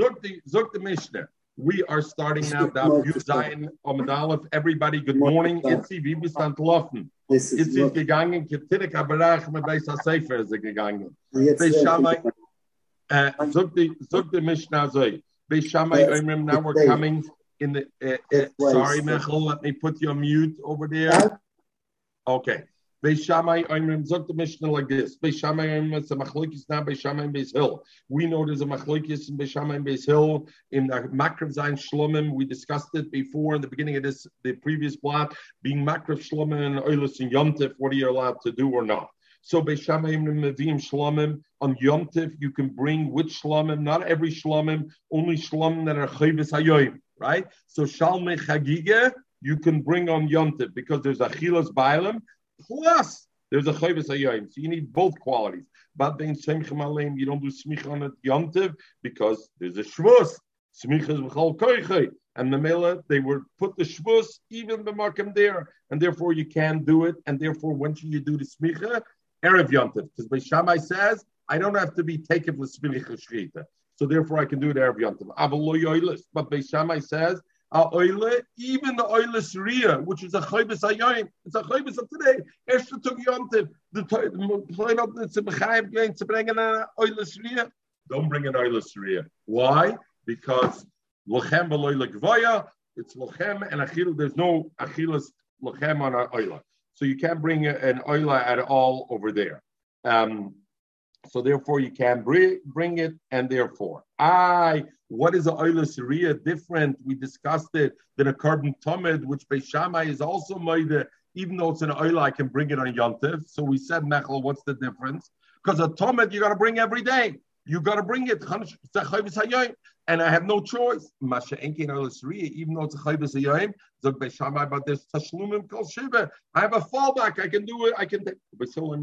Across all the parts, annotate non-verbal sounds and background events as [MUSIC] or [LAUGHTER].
Zog the, Zog the Mishnah. We are starting now. Daf Yud Zayin Aleph. Everybody, good morning. Itzi, wie bist du entlaufen? Itzi ist gegangen. Ketirik Abarach mit Beis HaSefer ist gegangen. Beis Shammai, uh, Zog the, Mishnah Zoi. Beis Shammai, Oimrim, now we're coming in the, uh, uh, sorry, Michael, let me put you on mute over there. Okay. Beishamai Oimrim Zok the Mishnah like this. Beishamai Oimrim it's a machlokes now Beishamai and Beis Hill. We know there's a machlokes in Beishamai and Beis Hill in the Makrav Zayin Shlomim. We discussed it before in the beginning of this the previous block. Being Makrav Shlomim and Oilus and Yomtiv, what are you allowed to do or not? So Beishamai Mevim Shlomim on Yomtiv you can bring which Shlomim, not every Shlomim, only Shlomim that are Chayvis Hayoim, right? So Shalmei Chagiga you can bring on Yomtiv because there's a Chilas Bailam plus there's a chayvus hayyim. So you need both qualities. But then semchem aleim, you don't do smicha on a yomtiv because there's a shvus. Smicha is v'chal koichay. And the mela, they would put the shvus even b'makim there, and therefore you can do it. And therefore, when should you do the smicha? Erev yomtiv. Because Beishamai says, I don't have to be taken for smicha shrita. So therefore, I can do it Erev yomtiv. But Beishamai says, oile, even the oilus ria, which is a chaybis ayoyim, it's a chaybis of today. Erst took yontiv, the plain of the tzibachayim going to bring an oilus ria. Don't bring an oilus ria. Why? Because lochem beloy lekvaya, it's lochem and achil. There's no achilas lochem on our oila, so you can't bring an oila at all over there. Um, so therefore you can bring, it, and therefore I what is a oila Syria different? We discussed it than a korban tumid, which Beishamai is also made. Even though it's an oila, I can bring it on yontif. So we said Mechel, what's the difference? Because a tumid you got to bring every day. You got to bring it. And I have no choice. Even though it's a chayvus but there's. I have a fallback. I can do it. I can take. Basil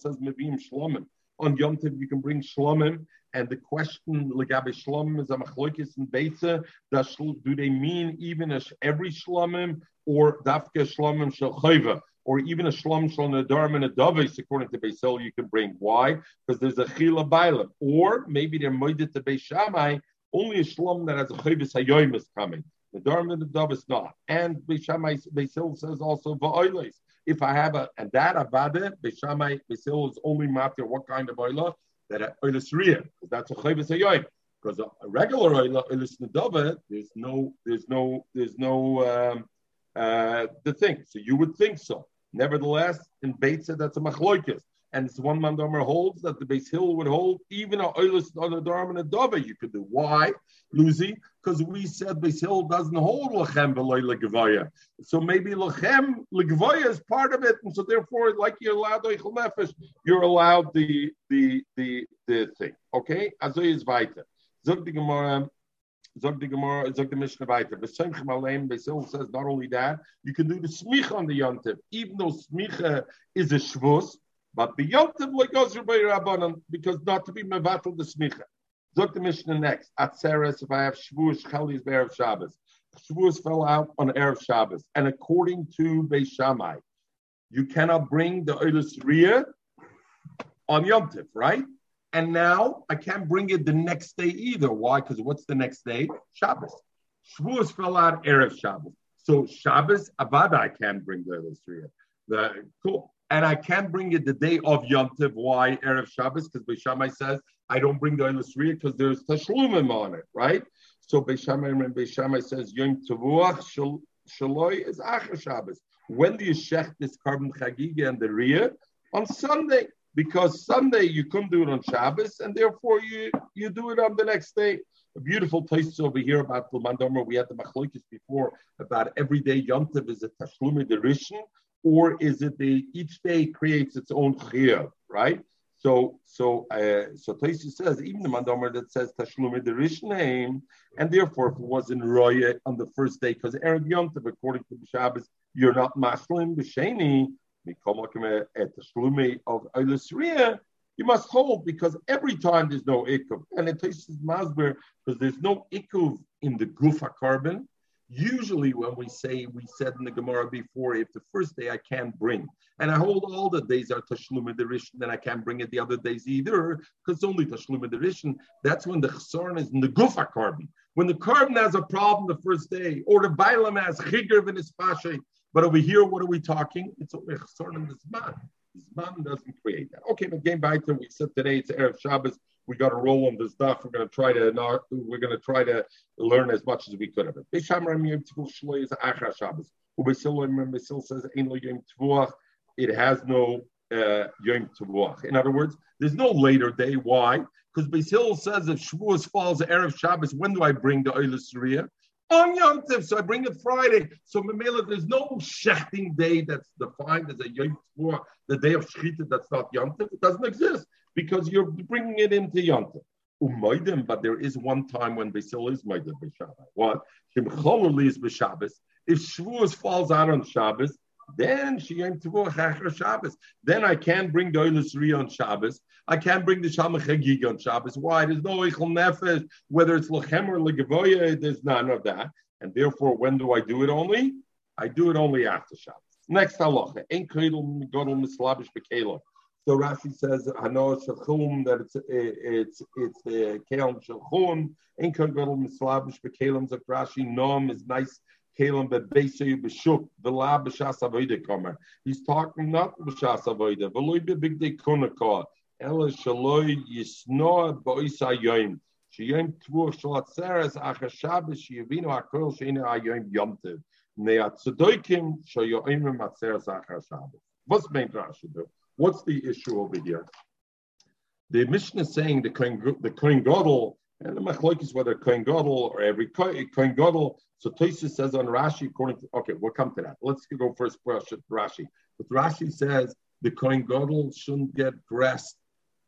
says mevim shlomim. On Yom Tov, you can bring shlomim. And the question, legabe shlomim, is a machlokes and beitza. Do they mean even as every shlomim or dafke shlomim shel? Or even a shlom shel nadarim and a davis, according to Beisel, you can bring. Why? Because there's a chila bailam. Or maybe they're moided to Beishamai, only a shlom that has a chayvis hayoim is coming. The Dharma and the Dove not. And Beishamai Beisil says also va'oilis. If I have a and that avade, Beishamai Beisil is only matter what kind of oila that oilis ria, because that's a chayvus hayoim. Because a regular oila oilis nedava, there's no, there's no, there's no um, uh, the thing. So you would think so. Nevertheless, in Beitza, that's a machloikis. And it's one man mandomer holds that the base hill would hold even a oilus on a darm and a dove you could do. Why, Lucy? Because we said base hill doesn't hold lachem legavaya. So maybe lachem legavaya is part of it, and so therefore, like you're allowed oichel nefesh, you're allowed the the the the thing. Okay, also is weiter. Zog the Gemara. Zog the Gemara, Zog the Mishnah weiter. B'semchem aleim, Beisil says not only that, you can do the smicha on the yontif, even though smicha is a shvus, but beyontiv like by Rabbanon, because not to be mevatel the smicha. Look the Mishnah next. Atzeres, if I have Shavuos, Chalis, Erev Shabbos. Shavuos fell out on Erev Shabbos. And according to Beis Shammai, you cannot bring the Oilus Riyah on Yom Tif, right? And now I can't bring it the next day either. Why? Because what's the next day? Shabbos. Shavuos fell out Erev Shabbos. So Shabbos, Avada, I can't bring the Oilus Riyah. The, cool and I can't bring it the day of Yom Tov. Why erev Shabbos? Because Beishamai says I don't bring the Oilus because there's tashlumim on it, right? So Beishamai and Beishamai says Yom Tavuach Shaloi is Acher Shabbos. When do you shech this korban chagiga and the riyah? On Sunday, because Sunday you couldn't do it on Shabbos, and therefore you you do it on the next day. A beautiful place over here about Pumandomer. We had the machlokes before about every day Yom Tov is a tashlumi derishin or is it the each day creates its own chiyah, right? So, so, uh, so Taisi says even the mandomer that says tashlumi the name, and therefore if it was in roya on the first day because erev yontav according to the Shabbos you're not maslim b'sheni at tashlumi of oilasriya you must hold because every time there's no ikuv and it tastes masber because there's no ikuv in the gufa korban Usually, when we say, we said in the Gemara before, if the first day I can't bring, and I hold all the days are Tashlum Rishon, then I can't bring it the other days either, because only Tashlum Rishon. That's when the Chsaron is in the Gufa korban. When the korban has a problem the first day, or the Bailam has in his But over here, what are we talking? It's Chsaron in the Zman. Zman doesn't create that. Okay, but game to we said today it's Erev Shabbos we got to roll on this stuff. We're going to try to we're going to try to learn as much as we could of it. It has no uh, Yom Tevuach. In other words, there's no later day. Why? Because Basil says if Shavuos falls Erev Shabbos, when do I bring the Oila Surya? On Yom Tiv, so I bring it Friday. So Mamela, there's no shechting day that's defined as a Yom Tevuach, the day of Shechita that's not Yom Tiv. It doesn't exist because you're bringing it into Yontif. Umaydim, but there is one time when Basil is Maidim b'Shabbat. What? Shimcholul is b'Shabbos. If Shavuos falls out on Shabbos, then she Shiyam Tevuach Shabbos. Then I can't bring the Oilis on Shabbos. I can't bring the Shalom Chagig on Shabbos. Why? There's no Eichel Nefesh, whether it's Lechem or Legavoya, there's none of that. And therefore, when do I do it only? I do it only after Shabbos. Next halacha. Ein Kedel Godel Mislabish Bekelah. So Rashi says Hano Shachum that it's it's it's the Kalim Shachum. In Mislabish Bekalim Zak Rashi Nom is nice. Kalim Bebeisei Beshuk Vela B'Shas Avodah Kamer. He's talking not B'Shas Avodah. V'loy Bebig De Kunakah. Ela Shaloi Yisnoa Bo'isa Yom. Sheyom Tvuach Shalat Seres Achar Shabbos Sheyavinu Hakol Sheina Hayom Yom Tiv. Neat Tzedoikim Shoyoimim Atzeres Achar Shabbos. What's main Rashi do? What's the issue over here? The mission is saying the Kohen, the Kohen Gadol, and the Machloik is whether Kohen Gadol or every Kohen Gadol. So Tosis says on Rashi, according to, okay, we'll come to that. Let's go first, Rashi. But Rashi says the Kohen Gadol shouldn't get dressed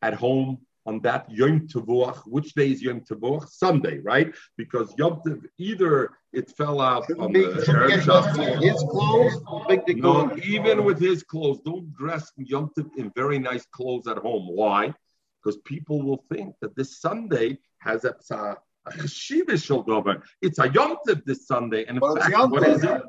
at home on that Yom Tevuach. Which day is Yom Tevuach? Sunday, right? Because Yom Tev, either it fell out should on be, the his clothes. No, even with his clothes, don't dress Yom Tev in very nice clothes at home. Why? Because people will think that this Sunday has a, a, a It's a Yom Tev this Sunday, and in well, fact, what is it?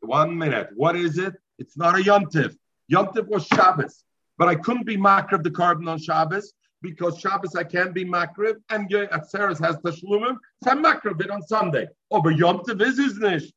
One minute. What is it? It's not a Yom Tev. Yom Tev was Shabbos, but I couldn't be makar the korban on Shabbos because Shabbos I can be makriv and Atzeres has tashlumim, so I'm makriv it on Sunday. Oh, but Yom Tov is isnish.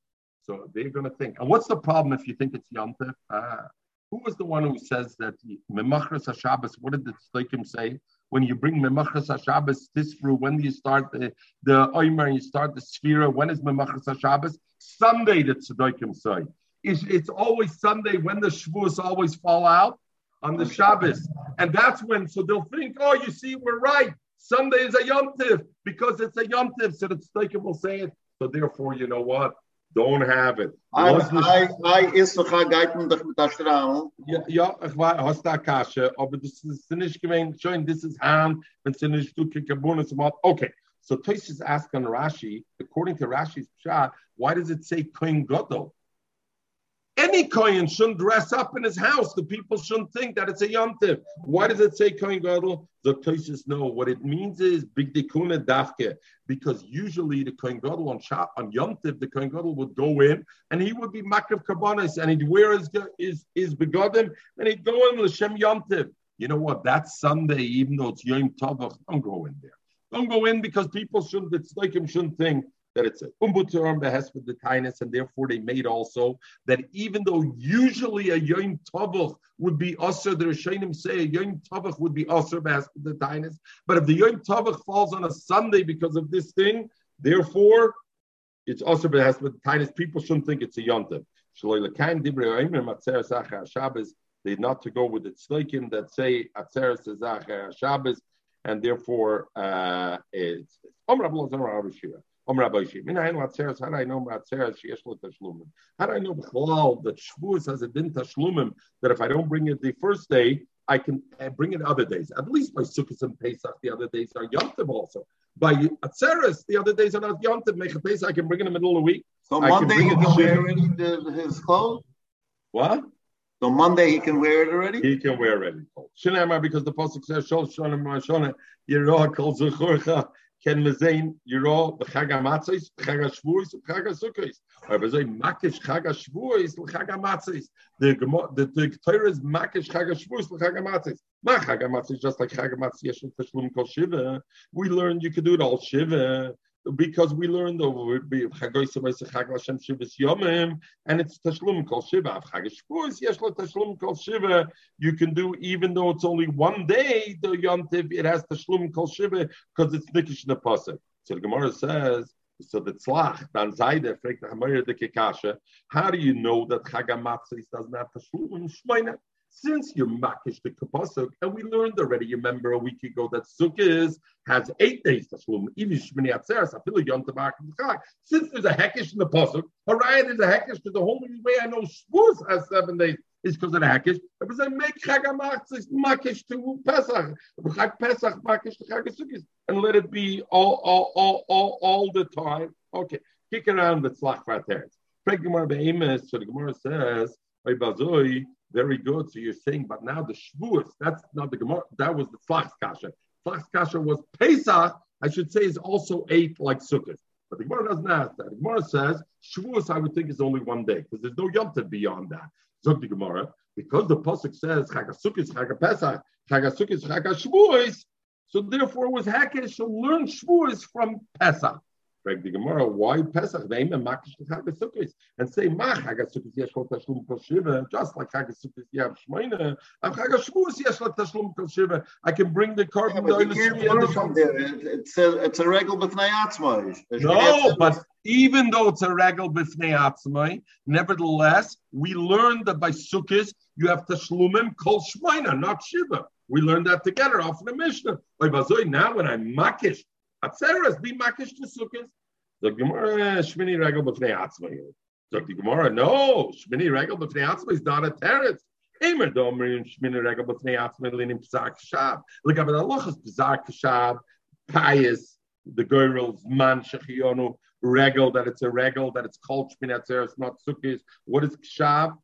So they're going to think. And what's the problem if you think it's Yom Tov? Ah, who was the one who says that Memachras Shabbos? What did the Tzadikim say? When you bring Memachras Shabbos Tisfru, when do you start the the Omer and you start the Sphira? When is Memachras Shabbos? Sunday, the Tzadikim say. It's, it's always Sunday when the Shavuos always fall out on the Shabbos. And that's when, so they'll think, oh, you see, we're right. Sunday is a Yom Tiv because it's a Yom Tiv. So the Tzadikim will say it. So therefore, you know what? Don't have it. I, I, I ist doch geiten doch mit der Strahl. Ja, ja, ich war, hast da Kasche, aber das ist nicht gewesen, schön, this is Ham, wenn sie nicht du Kikabunus macht. Okay. So Tosis asked on Rashi, according to Rashi's shot, why does it say Kohen Gadol? Any Kohen shouldn't dress up in his house. The people shouldn't think that it's a yomtiv. Why does it say Kohen Gadol? The Tosis know what it means is big dikuna dafke, because usually the Kohen Gadol on shop on yomtiv, the Kohen Gadol would go in and he would be makav karbanis and he'd wear his his, his begodim and he'd go in l'shem yomtiv. You know what? That Sunday, even though it's yom tavach, don't go in there. Don't go in because people shouldn't. It's like him shouldn't think that it's a umbuturam behes with the tinus, and therefore they made also that even though usually a yom tavuch would be usher, the Rishonim say a yom tavuch would be usher behes with the tinus, but if the yom tavuch falls on a Sunday because of this thing, therefore it's also behes with the tinus. People shouldn't think it's a yom tav. They not to go with the tzlikim that say Atzeres Shabbos, and therefore uh, it's Omer Rabbi Shimon, Min Hayin Latzeres, how do I know Latzeres sheyesh lo tashlumim? How do I know B'chalal that Shavuos has a din tashlumim that if I don't bring it the first day, I can bring it other days. At least by Sukkot and Pesach, the other days are Yom also. By Atzeres, the other days are not Yom Tov. Mecha Pesach, I can bring in the middle of the week. So I Monday he can wear already the, his clothes. What? So Monday he can wear it already. He can wear it already. Shinamar because the pasuk says Shol Shonim Shona Yeroah Kol Zechorcha ken me sehen, Jiro, b'chag hamatzis, b'chag hashvuis, b'chag hasukkis. Aber so makish chag hashvuis, b'chag hamatzis. The the Torah is makish chag hashvuis, b'chag hamatzis. Ma chag hamatzis, just like chag hamatzis, yesh teshlum kol shiva. We learned you could do it all shiva because we learned over and it's tashlum kol shiva. tashlum kol shiva. You can do even though it's only one day. The yontiv it has tashlum kol shiva because it's nikish pasuk. So the Gemara says. So the tzlach, dan zayde, fragt the kekasha, how do you know that Chagamatzis doesn't have tashlum? Shmeina. Since you're makish the kapasuk, and we learned already, you remember a week ago that sukkah has eight days tashlum. Since there's a hekish in the pasuk, Haraya there's a hekish because the only way I know Shavuos has seven days is because of the hekish. It was a make chagamatzis makish to Pesach, chag Pesach makish to chag and let it be all, all, all, all, all the time. Okay, kick around the tzlach right there. So the Gemara says, very good. So you're saying, but now the Shavuos, that's not the Gemara, that was the Flachs Kasha. Flachs Kasha was Pesach, I should say, is also eight like Sukkot. But the Gemara doesn't ask that. The Gemara says, Shavuos, I would think, is only one day, because there's no Yom beyond that. Zog the Gemara, because the Pasuk says, Chagasukkis, Chagapesach, Chagasukkis, Chagashavuos, so therefore it was Hakesh to learn Shavuos from Pesach. Frag the Gemara, why Pesach? Name and Makish Chagasukkis and say Mach Chagasukkis Yesh Kol Tashlum Kol Shiva, just like Chagasukkis Yav Shmeina. And Chagashvuos Yesh Kol Tashlum Kol Shiva. I can bring the korban yeah, down the from there. It's a it's a regal b'fnei atzmai. No, but even though it's a regal b'fnei atzmai, nevertheless we learned that by Sukkis you have Tashlumim Kol Shmeina, not Shiva. We learned that together off the Mishnah. Now when I'm makish Atzeres be makish to sukkahs. The Gemara Shmini Regal b'fnei Atzmai. So the Gemara, no, Shmini Regal b'fnei Atzmai is not a teretz. Emer domrim Shmini Regal b'fnei Atzmai linim Pzak Shab. Look at the halachas Pzak Shab, pious, the girls man shechionu regal that it's a regal that it's called Shmini Atzeres, not sukkahs. What is Shab?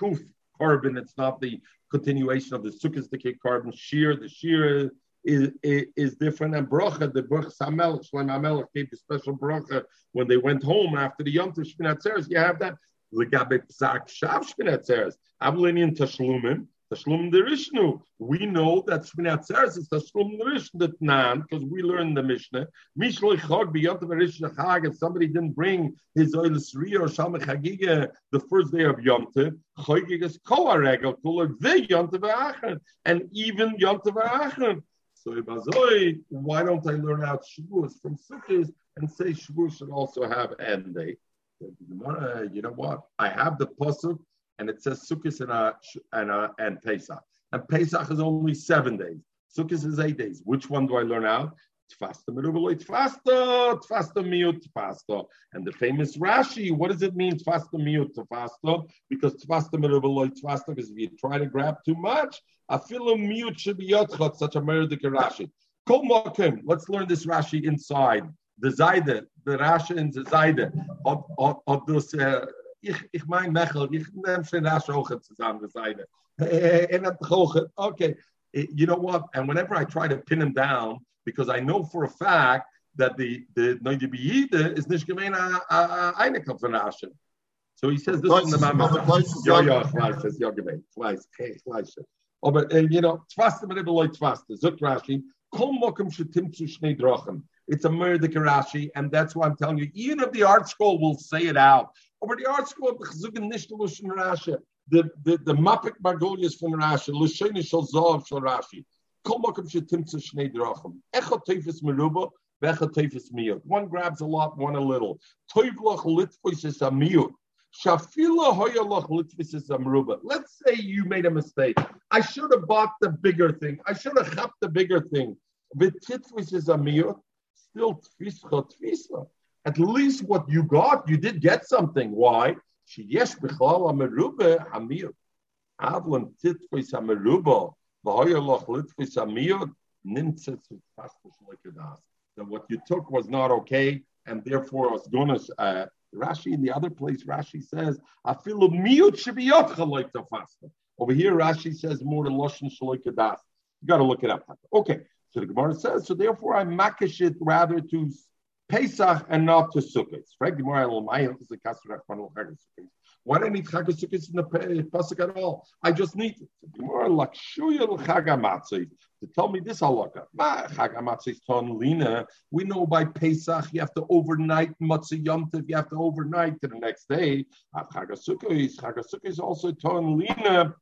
Kuf korban. It's not the continuation of the sukkahs kick korban. Shear the shear is, is, different. And bracha, the bracha Samelech, Shlomo Hamelech gave the special bracha when they went home after the Yom Tov Shminat You have that. Legabe Psak Shav Shminat Tzeres. Ablinian Tashlumim. Tashlum Derishnu. We know that Shminat Tzeres is Tashlum Derishnu Nan because we learned the Mishnah. Mishloi Chag B'Yom Tov Chag. If somebody didn't bring his oil Sri or Shalom Chagiga the first day of Yom Tov, Chagig is Kol Aregel Kol Ve Yom Tov and even Yom Tov so why don't I learn out Shavuos from Sukkot and say Shavuos should also have end day? Uh, you know what? I have the pasuk and it says Sukkot and uh, a, and a, and Pesach, and Pesach is only seven days. Sukkot is eight days. Which one do I learn out? Tfasta merubeloi tfasta, tfasta miut tfasta. And the famous Rashi, what does it mean tfasta miut tfasta? Because tfasta merubeloi tfasta, because if you try to grab too much, afilu miut should be yotchat, such a Rashi. Kol mokim, let's learn this Rashi inside. The Zaide, the Rashi in the Zaide, of, this, uh, ich, ich mein Mechel, ich nehme schon Rashi auch zusammen, the Zaide. Okay, eh, you know what? And whenever I try to pin him down, because I know for a fact that the the Noide Biyide is nicht gemein uh, uh, uh, a Einekel von Asche. So he says this in the Mama. Ja, ja, ich weiß es, ja, gemein. Ich weiß, ich weiß es. Aber, äh, you know, tfaste mit Rebbe Leut tfaste. Zut Rashi, kol mokum shetim zu shnei drachim. It's a murder Rashi, and that's why I'm telling you, even if the art school will say it out, over the art school, the the, the, the Mapik Margolius from Rashi, Lusheni Shal Zav Shal Rashi. One grabs a lot, one a little. Let's say you made a mistake. I should have bought the bigger thing. I should have kept the bigger thing. Still At least what you got, you did get something. Why? Sheyesh b'chal ameruba hamir. Avlan titvis ameruba. That what you took was not okay, and therefore was going to. Uh, Rashi in the other place, Rashi says, "I feel a miut like the fast." Over here, Rashi says more than lashon shaloikadas. You got to look it up. Okay, So the Gemara says, so therefore I makish it rather to Pesach and not to Sukkot. Right? Gemara is a why do I need Chag Sukkot in the Pesach at all? I just need it. Gemara lakshuya l'chag to tell me this lina. We know by Pesach you have to overnight matzah yomtiv. You have to overnight to the next day. Chag Sukkot, is also ton lina.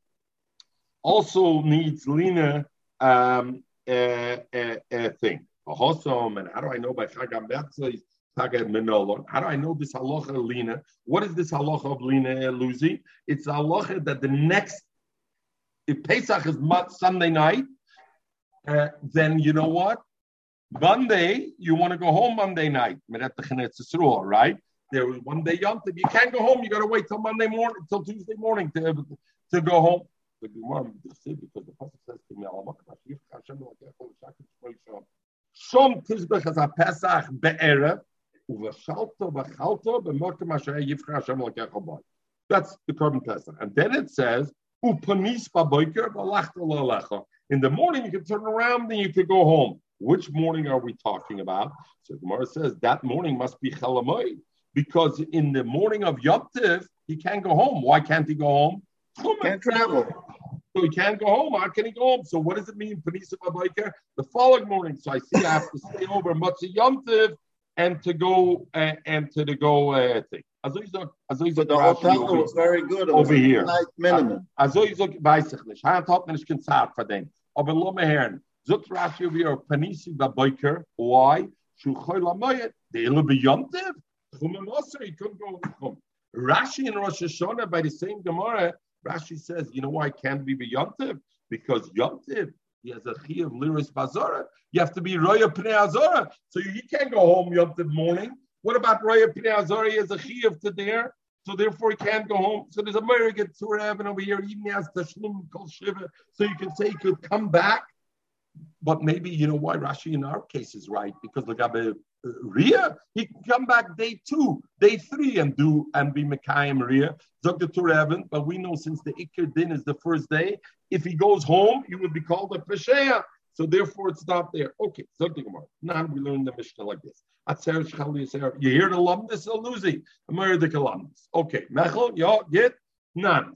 Also needs lina um, a, a, a thing. And how do I know by Chag hamatzis? How do I know this halacha lina? What is this halacha of lina Luzi? It's halacha that the next, if Pesach is Sunday night, uh, then you know what? Monday, you want to go home Monday night, right? There was one day Yom You can't go home. You got to wait till Monday morning, till Tuesday morning to, to go home. Because the pasuk says. That's the carbon Pesach. And then it says, In the morning, you can turn around and you can go home. Which morning are we talking about? So Gemara says that morning must be Chalamoid. Because in the morning of Yom Tiv, he can't go home. Why can't he go home? Can't travel. So he can't go home. How can he go home? So what does it mean, Panisa? The following morning. So I see I have to stay over Matzah Yom Tiv and to go uh, and to the go uh, thing. Also ich sag, also ich sag, the hotel was very good over here. Night minimum. Sag, weiß ich nicht. Hat hat man nicht den. Aber mir hören. Zogt Rashi over here, Panisi Baboiker. Why? Shu choy lamayet. The ilu beyontiv. Chum and he couldn't go home. Rashi in Rosh Hashanah, by the same Gemara, Rashi says, you know why it can't be beyontiv? Because yontiv he has a chi of liris bazara. You have to be roya pnei azara. So he can't go home yom morning. What about roya pnei azara? He has a chi of to there. So therefore he can't go home. So there's a American tour heaven over here. Even has tashlum kol shiva. So you can say he could come back. But maybe you know why Rashi in our case is right because look at the Gabe Ria, he can come back day two, day three, and do and be Mekayim Ria. Dr. Turevan, but we know since the Iker Din is the first day, if he goes home, he would be called a Pesheya. So therefore, it stopped there. Okay, Dr. Gemara. Now we learn the Mishnah like this. You hear the lumdis or luzi? Amir the kalamdis. Okay, Mechel, yeah, get none.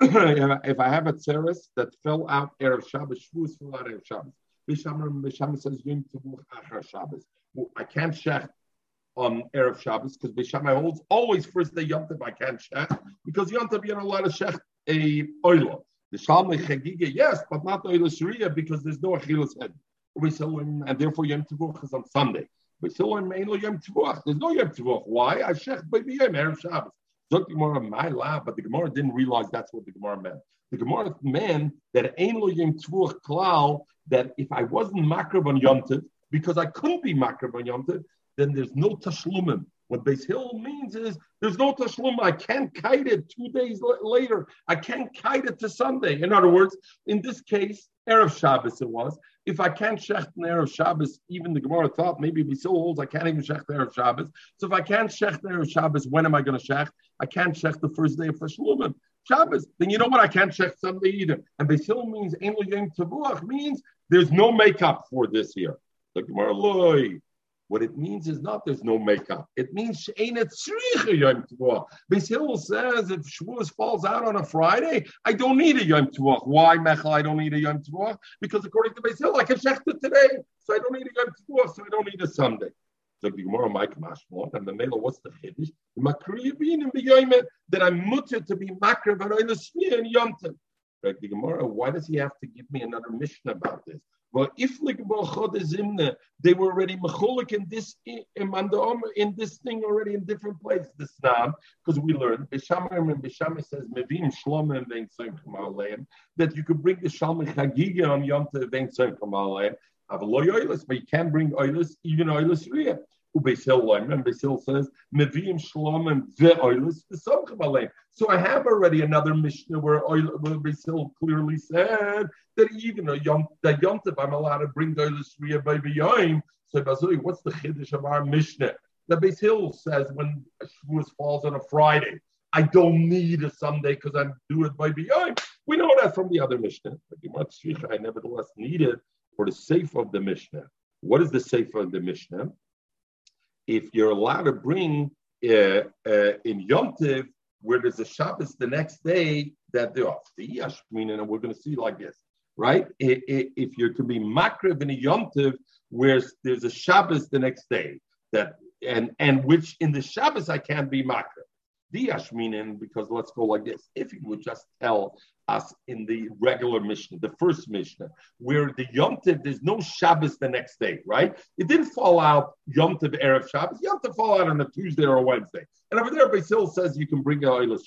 [COUGHS] If I have a tzeres that fell out Erev Shabbos, Shavuos fell out Erev Shabbos. Bisham says Yom Tovach Achar Shabbos. I can't shech on Erev Shabbos because Bisham holds always first day Yom Tov I can't shech because Yom Tov you're not allowed to shech a oilo. The Shalmei Chagiga, yes, but not the oilo Sharia because there's no Achilas head. And therefore Yom Tovach is on Sunday. But still in Main Yom Tovach. There's no Yom Tovach. Why? I shech baby Yom Erev Shabbos. Zot Gemara my lab, but the Gemara didn't realize that's what the Gemara meant. The Gemara meant that Ein Lo Yom Tovach Klal that if I wasn't makrab on Yom because I couldn't be makrab on Yom then there's no tashlumim. What Beis Hill means is there's no tashlum. I can't kite it two days later. I can't kite it to Sunday. In other words, in this case, Erev Shabbos it was. If I can't shecht an Erev Shabbos, even the Gemara thought maybe we still holds I can't even shecht Erev Shabbos. So if I can't shecht Erev Shabbos, when am I going to shecht? I can't shecht the first day of Tashlumim. Shabbos. Then you know what? I can't check Sunday either. And Basil means Yom Tavuach means there's no makeup for this year. The Gemara loy. What it means is not there's no makeup. It means Tavuach. Basil says if Shavuos falls out on a Friday, I don't need a Yom Tavuach. Why, Mechel? I don't need a Yom Tavuach because according to Basil, I can it today, so I don't need a Yom Tavuach, so I don't need a Sunday. So the Gemara Mike Mashmon and the Mela, what's the Chiddush? The Makriya being in Biyomet that I'm mutter to be Makr Varoilasmi and Yomtim. Right, the Gemara, why does he have to give me another mission about this? Well, if they were already mecholik in this in, this thing already in different places. This now because we learned Bishamar and Bishamar says Mevim Shlom and that you could bring the Shalom Chagiga on Yom Tov Vein a loy but you can bring oilus, even oilus ria. So I have already another Mishnah where, where Besil clearly said that even a yom, that yom I'm allowed to bring oilus ria by b'yoim. So Bazui, what's the chiddush of our Mishnah? The Beis says when Shavuos falls on a Friday, I don't need a Sunday because I'm do it by b'yoim. We know that from the other Mishnah. But I nevertheless needed for the safe of the Mishnah. What is the safe of the Mishnah? If you're allowed to bring uh, uh, in Yom Tiv, where there's a Shabbos the next day that they're off. The Yashmin, and we're going to see like this, right? If you're to be makriv in a Yom Tiv, where there's a Shabbos the next day, that and and which in the Shabbos I can't be makriv the Ashminin, because let's go like this. If you would just tell us in the regular Mishnah, the first Mishnah, where the Yom Tov, there's no Shabbos the next day, right? It didn't fall out Yom Tov, Erev Shabbos. Yom Tov fall out on a Tuesday or a Wednesday. And over there, Basil says you can bring a Oilas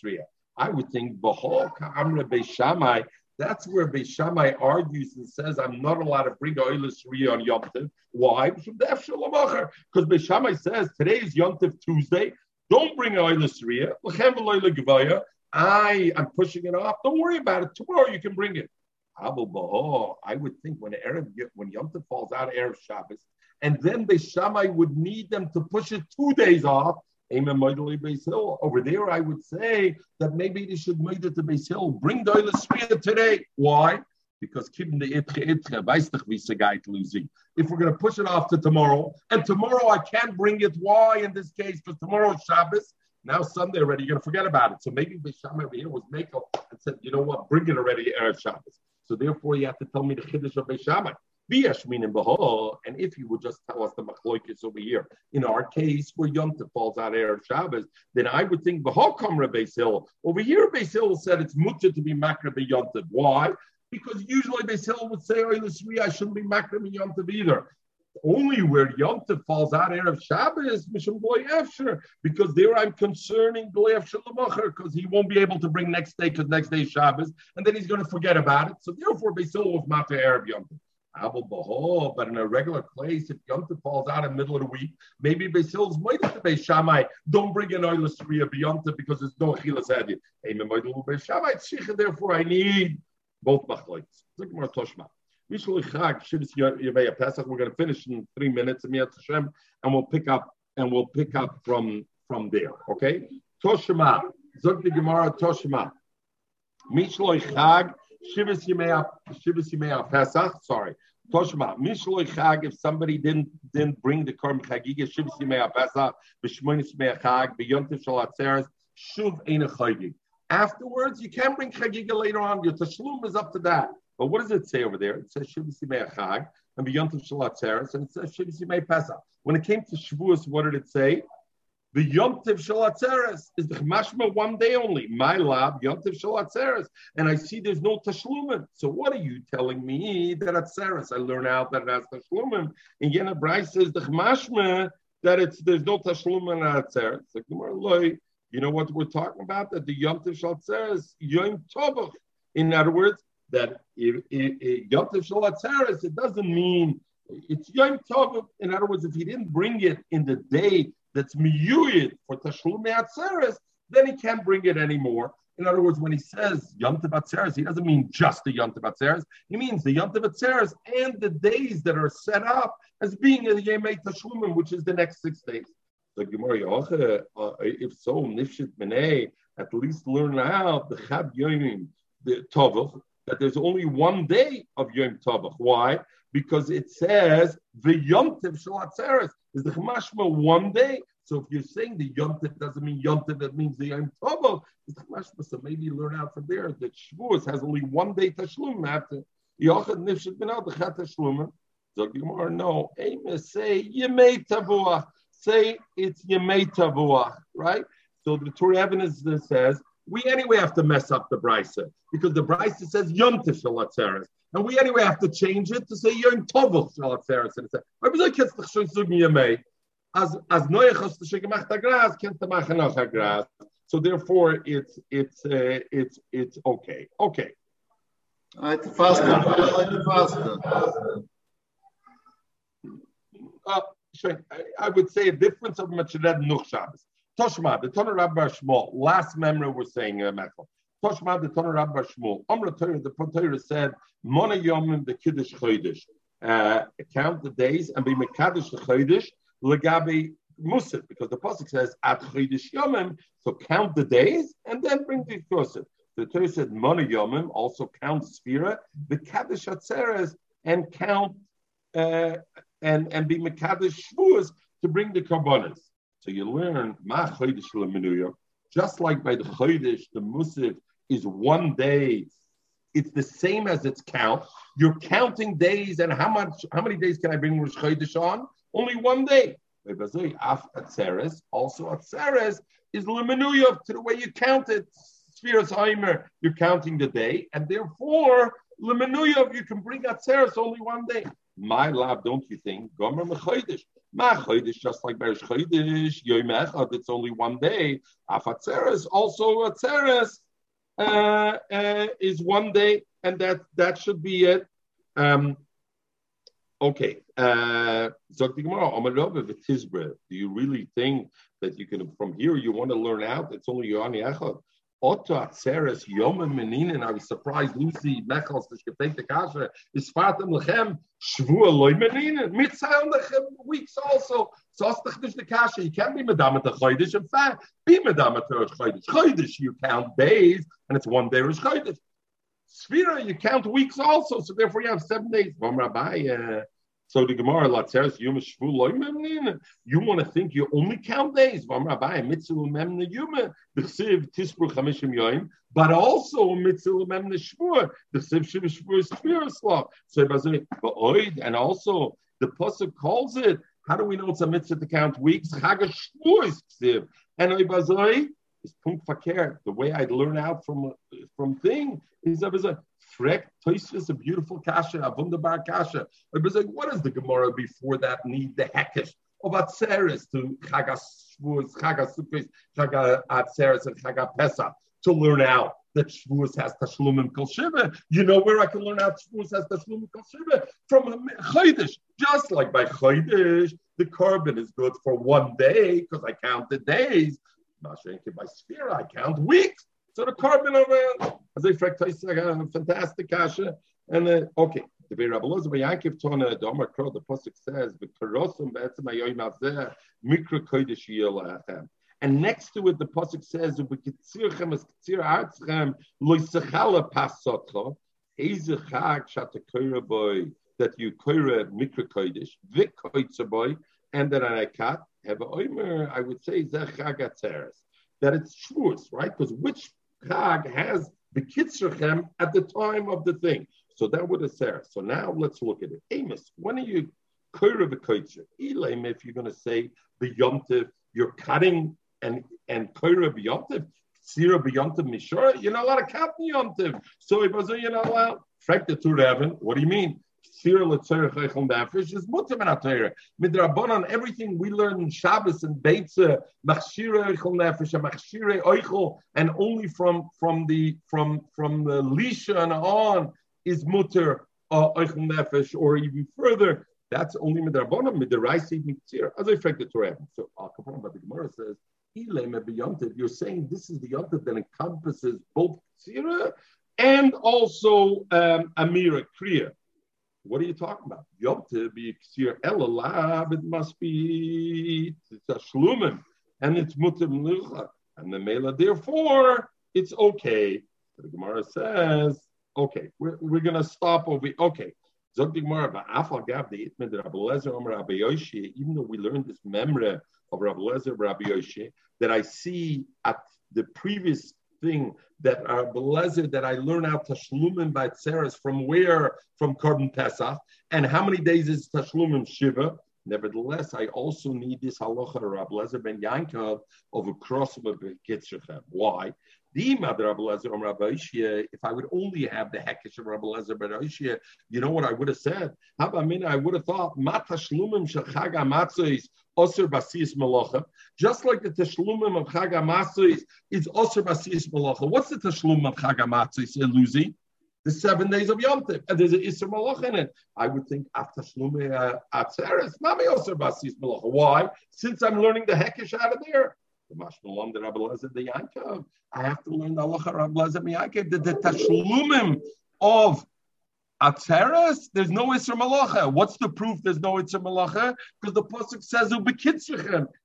I would think, Bahol Ka'amra Beishamai, that's where Beishamai argues and says, I'm not allowed to bring Oilas on Yom Tov. Why? Because Beishamai says, today is Yom Tov Tuesday, don't bring oil Syria. I am pushing it off. Don't worry about it. Tomorrow you can bring it. I would think when Arab when Yom Tov falls out of Erev Shabbos, and then Beishamai would need them to push it two days off. Amen. Over there, I would say that maybe they should move it to Beis Hill. Bring the oil today. Why? Because keeping the doch, wie sie geht losing. If we're going to push it off to tomorrow, and tomorrow I can't bring it, why in this case? Because tomorrow Shabbos, now Sunday already, you're going to forget about it. So maybe Bisham over here was Mako and said, you know what, bring it already Erev Shabbos. So therefore, you have to tell me the Chiddush of Bisham. And if you would just tell us the machloikis over here, in our case where Yom falls out of Shabbos, then I would think Bahol Kamra Beis Hill. Over here, Beis Hill said it's mutter to be makra Yom. Why? Because usually Beis Hillel would say, "Oh, I shouldn't be makrim in Yom Tov either." Only where Yom Tov falls out of Shabbos, Mishum Goy Efsher, because there I'm concerning Goy Efsher because he won't be able to bring next day because next day is Shabbos, and then he's going to forget about it. So therefore, Beis Hillel was Mata Arab Yom Tov. But in a regular place, if Yom Tov falls out in the middle of the week, maybe might have to Beis Shammai. Don't bring an oilus Yom Tov because there's no chilas hadid. Therefore, I need both machloiks. We're going to finish in three minutes, and we'll pick up and we'll pick up from from there. Okay, Toshma. Zog the Gemara Toshma. Mishloi Chag Shivas Yimei Shivas Yimei Pesach. Sorry, Toshma. Mishloi Chag. If somebody didn't didn't bring the Korm Chagiga Shivas Yimei Pesach B'Shmonis Yimei Chag B'Yontiv Shal Atzeres Shuv Ein Chagig. Afterwards, you can bring chagiga later on. Your tashlum is up to that. But what does it say over there? It says Shivisi Chag and B'Yontav Shalat Teres, and it says Shivisi Pesach. When it came to Shavuos, what did it say? The Yontiv Shalatzeres is the Mashma one day only. My lab, Yontiv Shalatzeres. And I see there's no Tashlumin. So what are you telling me that at Seres? I learn out that it has Tashlumin. And Yena Bryce says the Mashma that it's there's no Tashlumin at. Like the you know what we're talking about? That the Yom Tov Shal says Yom Tovach. In other words, that if, if, if Yom Tov Shaltzeres, it doesn't mean it's Yom Tov. In other words, if he didn't bring it in the day that's miyuyid for Tashlum Atzeres, then he can't bring it anymore. In other words, when he says Yom Tov he doesn't mean just the Yom Tov. He means the Yom Tov and the days that are set up as being in the Yemei Tashlumim, which is the next six days. The Gemara uh, if so, Nifshit Menei, at least learn out the Chab Yomim, the that there's only one day of Yom Tovach. Why? Because it says the Yom Tov Shalatzeres is the Chmashma one day. So if you're saying the Yom Tov doesn't mean Yom Tov, that means the Yom Tovach is the Chmashma. So maybe learn out from there that Shavuos has only one day Tashlum after Yochad Nifshit Menei, the Chat Tashlum. So Gemara, no, Amos say Yemei Tavuach say it's Yemei Tavuach, right? So the Torah evidence says we anyway have to mess up the brisa because the brisa says Yom Tishalatzeres, and we anyway have to change it to say Yom Tovach Shalatzeres. And it's like, as as noyachos to shegemach tagras kent tamach agras. So therefore, it's it's uh, it's it's okay. Okay. Right, faster. faster. Uh, I would say a difference of Machired Nuch Shabbos. Toshma, the Toner Rabbi Shmuel, last memory we're saying, uh, Michael. Toshma, the Toner Rabbi Shmuel. Amra Torah, the Torah said, Mona Yomim, the Kiddush Chodesh. Uh, count the days and be Mekadosh the Chodesh, Legabi Musif, because the Pasuk says, At Chodesh Yomim, so count the days and then bring the Yosef. The Torah said Mona Yomim also count Sphira, the Kaddish Atzeres, and count uh, and and be Mekadesh Shvuas to bring the Karbonas. So you learn Ma Chodesh just like by the Chodesh, the Musif is one day. It's the same as its count. You're counting days, and how much? How many days can I bring Rosh Chodesh on? Only one day. Also, Atzeres is Lemenuyev to the way you count it. Spheres Heimer, you're counting the day, and therefore Lemenuyev, you can bring Atzeres only one day. My love, don't you think? Gomer Mechodesh. Ma just like Berish Chodesh, Yom Echad, it's only one day. Afatzeres, also Atzeres, uh, uh, is one day, and that that should be it. Um, okay. Uh, do you really think that you can, from here, you want to learn out? It's only Yohani Echad. Otto Atzeres Yomim Meninin. I was surprised Lucy Mechels to take the kasha. Is Fatem Lechem Shvua Loy Meninin. Mitzayim Lechem weeks also. So it's the kasha. You can't be Medamet Chodesh. In fact, be Madame Medamet Chodesh. Chodesh you count days, and it's one day Rosh Chodesh. Sphira you count weeks also. So therefore you have seven days. Rabbi. So the Gemara Latzeres Yom Loy. You want to think you only count days? But also Mitzvah Memnin Shvur. The Siv Shiv Shvur Shvur So and also the pasuk calls it. How do we know it's a mitzvah to count weeks? Is. And is. The way I'd learn out from from thing is that Freck Toys a beautiful kasha, a wunderbar kasha. I was like, what is the Gemara before that need the hekesh of Atzeres to Chagas Shvuos, Chagas Sukkos, Chagas Atzeres, and Chagas Pesach to learn out that Shavuos has Tashlumim Kol Shiva. You know where I can learn out Shavuos has Tashlumim Kol Shiva? From Chodesh. Just like by Chodesh, the korban is good for one day because I count the days. Not shanking by Sphere, I count weeks. So the korban over as a fantastic kasha. And then okay, the Rabbi Loza Yankiv Tona the Omer Kro the pasuk says the Karosum Be'etzem Ayoyim Azeh Mikra Kodesh Yelachem. And next to it, the pasuk says, "Ubekitzirchem es kitzir artzchem loisachala pasotlo ezechag shata boy that you koira mikra kodesh vik boy and that I cut have a oimer. I would say zechag atzeres that it's shvus, right? Because which Chag has the Kitzrachem at the time of the thing. So that would have said. So now let's look at it. Amos, when are you Koira V'Koitzer? Elam, if you're going to say B'Yomtiv, you're cutting and and Koira B'Yomtiv, Sira B'Yomtiv Mishora, you're not allowed to cut B'Yomtiv. So if oh, you're not allowed, Frek the Tur what do you mean? Sira L'Tzorech Eichel Nefesh is Mutter Ben HaTorah. Midrabanan, everything we learn in Shabbos and Beitza, Machshire Eichel Nefesh, and Machshire Eichel, and only from from the from from the Lisha and on is Mutter uh, Nefesh, or even further. That's only Midrabanan, Midraisi Mitzir. As I fact the Torah. So Al Kapon, but Gemara says, you're saying this is the yontif that encompasses both Tzira and also um, Amira Kriya. What are you talking about? It must be it's a shlumim, and it's mutim lucha, and the mela. Therefore, it's okay. The Gemara says, okay, we're, we're to stop over. Okay, Zog the Gemara, but afal gav the itmen the Rabbi Lezer Omer Rabbi Yoshi. Even though we learned this memory of Rabbi Lezer Rabbi Yoshi, that I see at the previous thing that are blessed that I learn out Tashlumim by Tseres from where? From Korban Pesach. And how many days is Tashlumim Shiva? Nevertheless, I also need this halacha Rab Lezer ben Yankov of a cross of a Why? The Mad Rabulazar, if I would only have the hekesh of Rabbi Lezer ben Oishia, you know what I would have said? How about me? I would have thought matashlumim shechag amatzos osir basis malacha. Just like the tashlumim of chag amatzos is osir basis malacha. What's the tashlum of chag amatzos, Luzi? The seven days of Yom Tov, and there's an Isser Malach in it. I would think after Shlume uh, Atzeres, Mami Osir Basis Malacha. Why? Since I'm learning the Hekesh out of there. I have to learn the Allah Rabbi Lezer, Yankov. The, the Tashlumim of Atzeres, there's no Isser Malacha. What's the proof there's no Isser Malacha? Because the Pasuk says.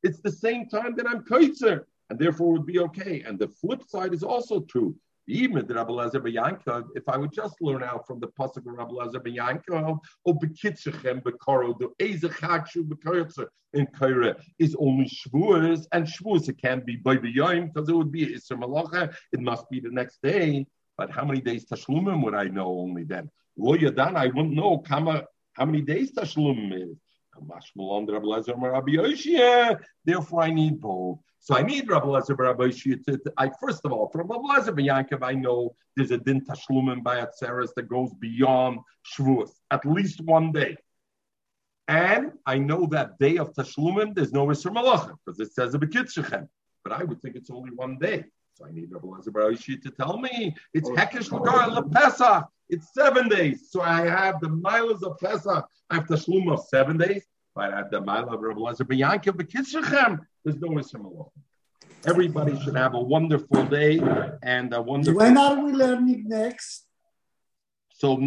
It's the same time that I'm Kaitzer, and therefore it would be okay. And the flip side is also true Even if I would just learn out from the pasuk of Rabbi Lezer Yankov, or oh, bekitzechem bekoro, the ezechakshu bekoyotzer in Kaira is only Shavuos, and Shavuos it can be by the Yom because it would be Isra Malacha. It must be the next day. But how many days Tashlumim would I know only then? Lo Yadan, I wouldn't know kama, how many days Tashlumim is. Therefore, I need both. So I need Rabbi Lezer Rabbi to, I first of all, from Rabbi Lezer Yankov, I know there's a din tashlumin by Atzeres that goes beyond Shavuos, at least one day. And I know that day of tashlumin, there's no Isra Malacha, because it says a Bekitzechem. But I would think it's only one day. So I need Rabbi Lezer Rabbi to tell me it's oh, Hekesh oh. Lagar Pesach. It's seven days. So I have the miles of Pesach. I have tashlum of seven days. But at the mile of Rabbi Lezer B'Yankiv B'Kitzrechem, there's no Isra Everybody should have a wonderful day and a wonderful. When are we learning next? So next.